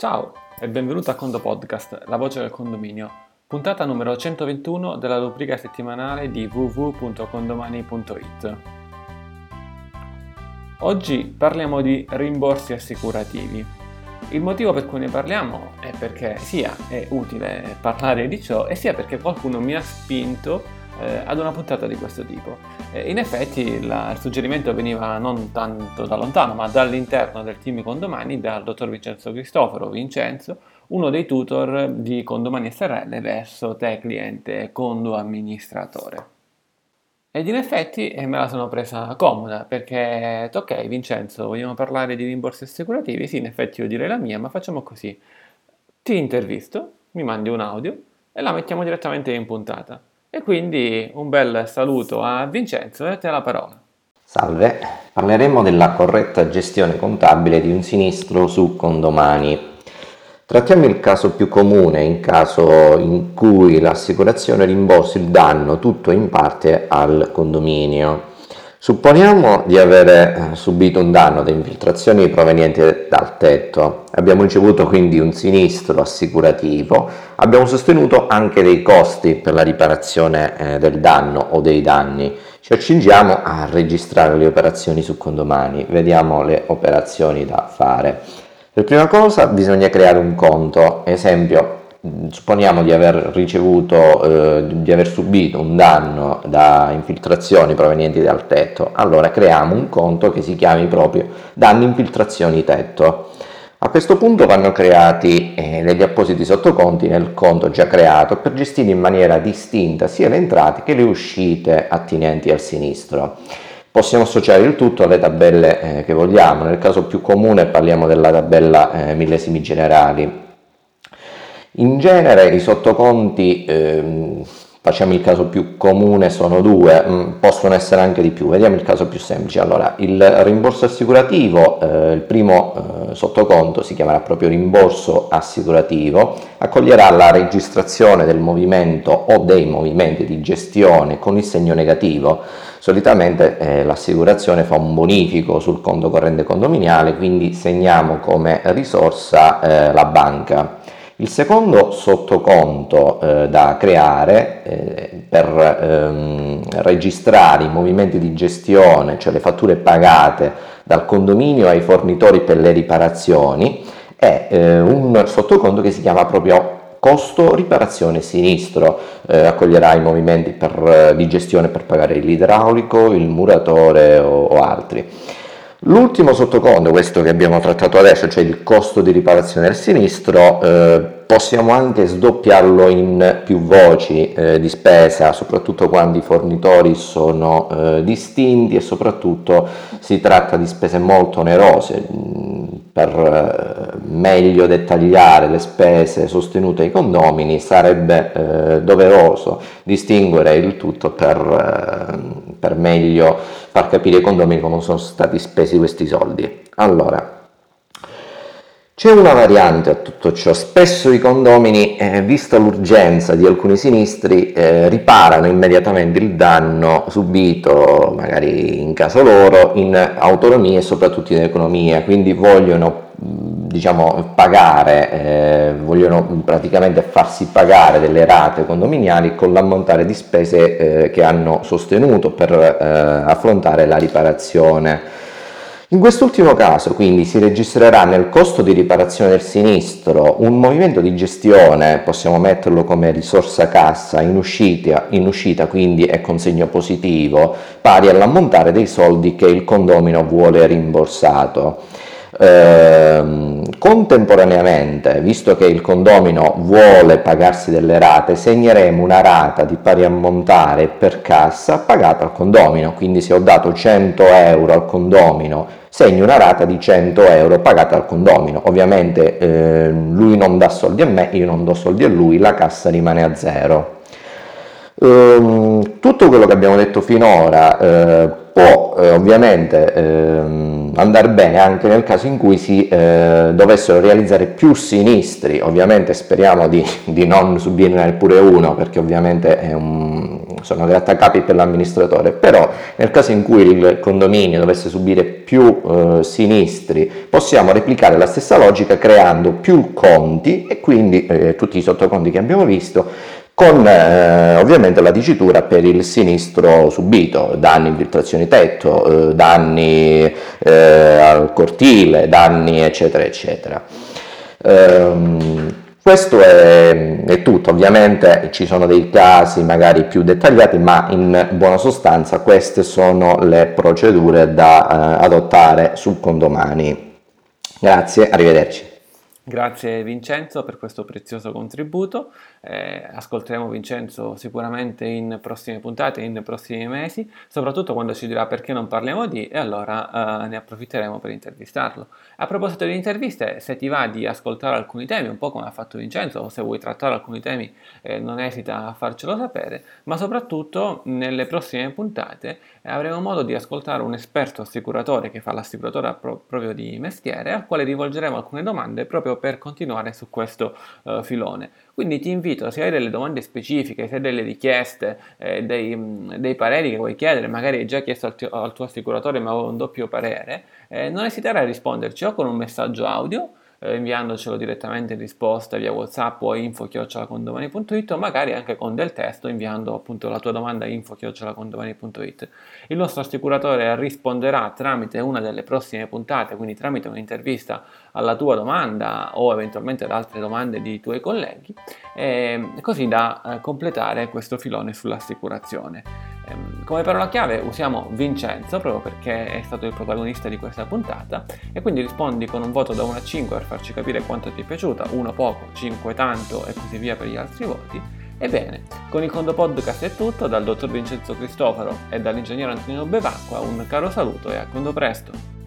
Ciao e benvenuto a Condo Podcast, la voce del condominio, puntata numero 121 della rubrica settimanale di www.condomani.it. Oggi parliamo di rimborsi assicurativi. Il motivo per cui ne parliamo è perché sia è utile parlare di ciò e sia perché qualcuno mi ha spinto eh, ad una puntata di questo tipo. Eh, in effetti la, il suggerimento veniva non tanto da lontano, ma dall'interno del team Condomani, dal dottor Vincenzo Cristoforo, Vincenzo, uno dei tutor di Condomani SRL verso te cliente condo amministratore. Ed in effetti eh, me la sono presa comoda perché, ok Vincenzo, vogliamo parlare di rimborsi assicurativi? Sì, in effetti io direi la mia, ma facciamo così. Ti intervisto, mi mandi un audio e la mettiamo direttamente in puntata. E quindi un bel saluto a Vincenzo e a te la parola. Salve, parleremo della corretta gestione contabile di un sinistro su condomani. Trattiamo il caso più comune, in caso in cui l'assicurazione rimborsi il danno tutto in parte al condominio. Supponiamo di aver eh, subito un danno da infiltrazioni provenienti dal tetto, abbiamo ricevuto quindi un sinistro assicurativo, abbiamo sostenuto anche dei costi per la riparazione eh, del danno o dei danni. Ci accingiamo a registrare le operazioni su condomani, vediamo le operazioni da fare. Per prima cosa bisogna creare un conto, esempio supponiamo di aver ricevuto, eh, di aver subito un danno da infiltrazioni provenienti dal tetto, allora creiamo un conto che si chiami proprio danni infiltrazioni tetto. A questo punto vanno creati eh, degli appositi sottoconti nel conto già creato per gestire in maniera distinta sia le entrate che le uscite attinenti al sinistro. Possiamo associare il tutto alle tabelle eh, che vogliamo, nel caso più comune parliamo della tabella eh, millesimi generali, in genere i sottoconti, ehm, facciamo il caso più comune, sono due, mh, mm, possono essere anche di più. Vediamo il caso più semplice. Allora, il rimborso assicurativo, eh, il primo eh, sottoconto si chiamerà proprio rimborso assicurativo, accoglierà la registrazione del movimento o dei movimenti di gestione con il segno negativo. Solitamente eh, l'assicurazione fa un bonifico sul conto corrente condominiale, quindi segniamo come risorsa eh, la banca. Il secondo sottoconto eh, da creare eh, per ehm, registrare i movimenti di gestione, cioè le fatture pagate dal condominio ai fornitori per le riparazioni, è eh, un sottoconto che si chiama proprio costo riparazione sinistro, eh, accoglierà i movimenti per, di gestione per pagare l'idraulico, il muratore o, o altri. L'ultimo sottoconto, questo che abbiamo trattato adesso, cioè il costo di riparazione del sinistro, eh, possiamo anche sdoppiarlo in più voci eh, di spesa, soprattutto quando i fornitori sono eh, distinti e soprattutto si tratta di spese molto onerose. Mm, per eh, meglio dettagliare le spese sostenute ai condomini sarebbe eh, doveroso distinguere il tutto per, eh, per meglio far capire ai condomini come sono stati spesi questi soldi. Allora, c'è una variante a tutto ciò, spesso i condomini, eh, vista l'urgenza di alcuni sinistri, eh, riparano immediatamente il danno subito, magari in caso loro, in autonomia e soprattutto in economia, quindi vogliono diciamo, pagare, eh, vogliono praticamente farsi pagare delle rate condominiali con l'ammontare di spese eh, che hanno sostenuto per eh, affrontare la riparazione. In quest'ultimo caso quindi si registrerà nel costo di riparazione del sinistro un movimento di gestione, possiamo metterlo come risorsa cassa in uscita, in uscita quindi è con segno positivo, pari all'ammontare dei soldi che il condomino vuole rimborsato. Eh, contemporaneamente, visto che il condomino vuole pagarsi delle rate, segneremo una rata di pari ammontare per cassa pagata al condomino, quindi se ho dato 100 euro al condomino, segno una rata di 100 euro pagata al condomino. Ovviamente eh, lui non dà soldi a me, io non do soldi a lui, la cassa rimane a zero. Um, tutto quello che abbiamo detto finora eh, può eh, ovviamente andare bene anche nel caso in cui si eh, dovessero realizzare più sinistri, ovviamente speriamo di, di non subirne pure uno perché ovviamente un, sono grattacapi per l'amministratore, però nel caso in cui il condominio dovesse subire più eh, sinistri, possiamo replicare la stessa logica creando più conti e quindi eh, tutti i sottoconti che abbiamo visto con eh, ovviamente la dicitura per il sinistro subito, danni infiltrazioni tetto, eh, danni eh, al cortile, danni eccetera eccetera. Ehm, questo è, è, tutto, ovviamente ci sono dei casi magari più dettagliati, ma in buona sostanza queste sono le procedure da eh, adottare sul condomani. Grazie, arrivederci. Grazie Vincenzo per questo prezioso contributo, eh, ascolteremo Vincenzo sicuramente in prossime puntate, in prossimi mesi, soprattutto quando ci dirà perché non parliamo di e allora eh, ne approfitteremo per intervistarlo. A proposito di interviste, se ti va di ascoltare alcuni temi, un po' come ha fatto Vincenzo, o se vuoi trattare alcuni temi eh, non esita a farcelo sapere, ma soprattutto nelle prossime puntate eh, avremo modo di ascoltare un esperto assicuratore che fa l'assicuratore pro- proprio di mestiere, al quale rivolgeremo alcune domande proprio per continuare su questo uh, filone. Quindi ti invito, se hai delle domande specifiche, se hai delle richieste, eh, dei, mm, dei, pareri che vuoi chiedere, magari hai già chiesto al, tuo, al tuo assicuratore ma ho un doppio parere, eh, non esitare a risponderci o con un messaggio audio eh, inviandocelo direttamente in risposta via whatsapp o info-condomani.it o magari anche con del testo inviando appunto la tua domanda a info-condomani.it il nostro assicuratore risponderà tramite una delle prossime puntate quindi tramite un'intervista alla tua domanda o eventualmente ad altre domande di tuoi colleghi eh, così da eh, completare questo filone sull'assicurazione come parola chiave usiamo Vincenzo proprio perché è stato il protagonista di questa puntata e quindi rispondi con un voto da 1 a 5 per farci capire quanto ti è piaciuta, 1 poco, 5 tanto e così via per gli altri voti. Ebbene, con il Condo Podcast è tutto, dal dottor Vincenzo Cristoforo e dall'ingegnere Antonino Bevacqua un caro saluto e a quando presto!